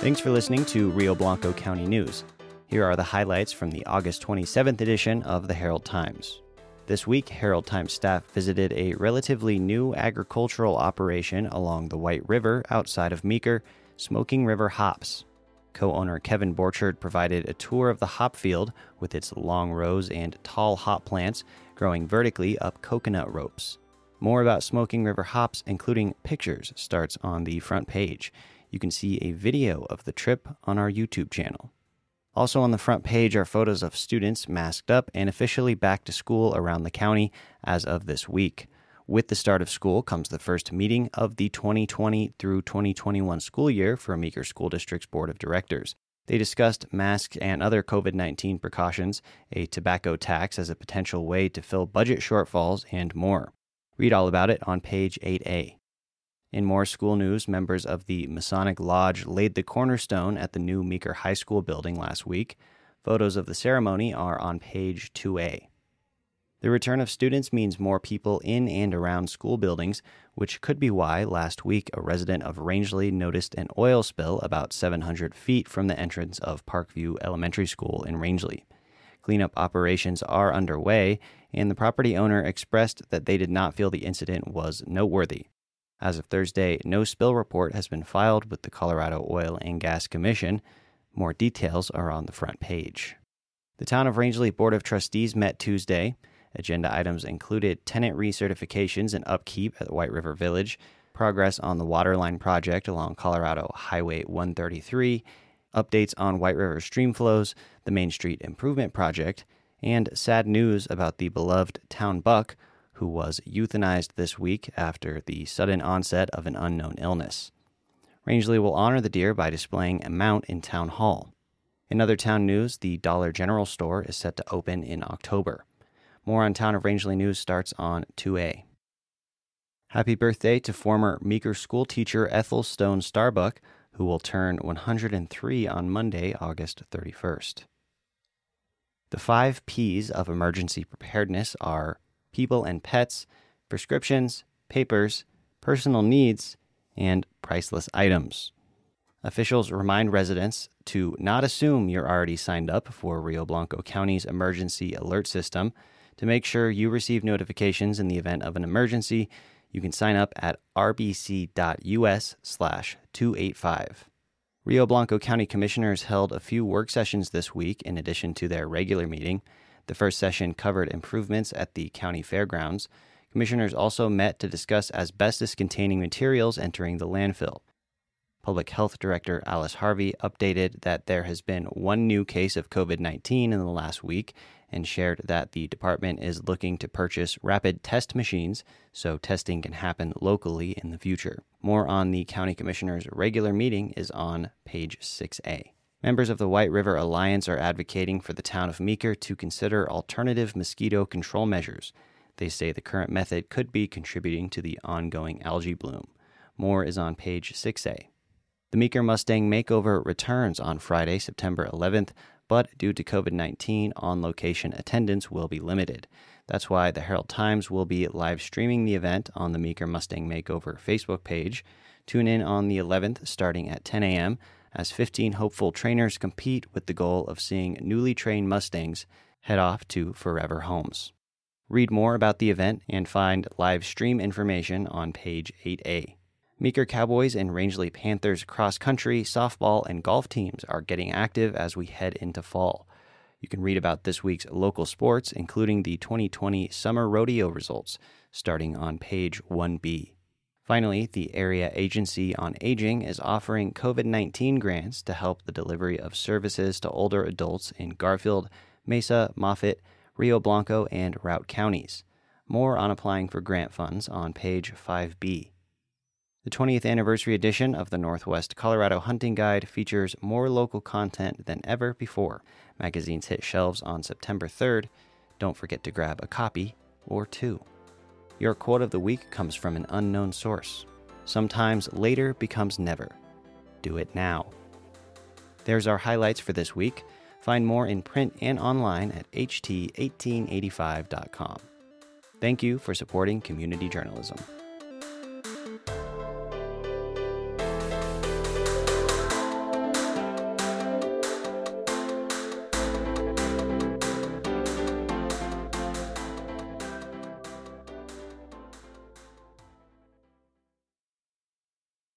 Thanks for listening to Rio Blanco County News. Here are the highlights from the August 27th edition of the Herald Times. This week, Herald Times staff visited a relatively new agricultural operation along the White River outside of Meeker, Smoking River Hops. Co owner Kevin Borchard provided a tour of the hop field with its long rows and tall hop plants growing vertically up coconut ropes. More about Smoking River hops, including pictures, starts on the front page. You can see a video of the trip on our YouTube channel. Also on the front page are photos of students masked up and officially back to school around the county as of this week. With the start of school comes the first meeting of the 2020 through 2021 school year for Meeker School District's Board of Directors. They discussed masks and other COVID 19 precautions, a tobacco tax as a potential way to fill budget shortfalls, and more. Read all about it on page 8A. In more school news, members of the Masonic Lodge laid the cornerstone at the new Meeker High School building last week. Photos of the ceremony are on page 2A. The return of students means more people in and around school buildings, which could be why last week a resident of Rangeley noticed an oil spill about 700 feet from the entrance of Parkview Elementary School in Rangeley. Cleanup operations are underway, and the property owner expressed that they did not feel the incident was noteworthy. As of Thursday, no spill report has been filed with the Colorado Oil and Gas Commission. More details are on the front page. The Town of Rangeley Board of Trustees met Tuesday. Agenda items included tenant recertifications and upkeep at White River Village, progress on the Waterline project along Colorado Highway 133, updates on White River stream flows, the Main Street Improvement Project, and sad news about the beloved town buck who was euthanized this week after the sudden onset of an unknown illness. Rangeley will honor the deer by displaying a mount in Town Hall. In other town news, the Dollar General store is set to open in October. More on Town of Rangeley news starts on 2A. Happy birthday to former Meeker school teacher Ethel Stone Starbuck, who will turn 103 on Monday, August 31st. The five P's of emergency preparedness are people and pets, prescriptions, papers, personal needs, and priceless items. Officials remind residents to not assume you're already signed up for Rio Blanco County's emergency alert system to make sure you receive notifications in the event of an emergency, you can sign up at rbc.us slash 285. Rio Blanco County Commissioners held a few work sessions this week in addition to their regular meeting. The first session covered improvements at the county fairgrounds. Commissioners also met to discuss asbestos containing materials entering the landfill. Public Health Director Alice Harvey updated that there has been one new case of COVID 19 in the last week and shared that the department is looking to purchase rapid test machines so testing can happen locally in the future. More on the County Commissioner's regular meeting is on page 6A. Members of the White River Alliance are advocating for the town of Meeker to consider alternative mosquito control measures. They say the current method could be contributing to the ongoing algae bloom. More is on page 6A. The Meeker Mustang Makeover returns on Friday, September 11th, but due to COVID 19, on location attendance will be limited. That's why the Herald Times will be live streaming the event on the Meeker Mustang Makeover Facebook page. Tune in on the 11th starting at 10 a.m. as 15 hopeful trainers compete with the goal of seeing newly trained Mustangs head off to forever homes. Read more about the event and find live stream information on page 8A. Meeker Cowboys and Rangeley Panthers cross country, softball, and golf teams are getting active as we head into fall. You can read about this week's local sports, including the 2020 Summer Rodeo results, starting on page 1B. Finally, the Area Agency on Aging is offering COVID 19 grants to help the delivery of services to older adults in Garfield, Mesa, Moffat, Rio Blanco, and Routt counties. More on applying for grant funds on page 5B. The 20th anniversary edition of the Northwest Colorado Hunting Guide features more local content than ever before. Magazines hit shelves on September 3rd. Don't forget to grab a copy or two. Your quote of the week comes from an unknown source. Sometimes later becomes never. Do it now. There's our highlights for this week. Find more in print and online at ht1885.com. Thank you for supporting community journalism.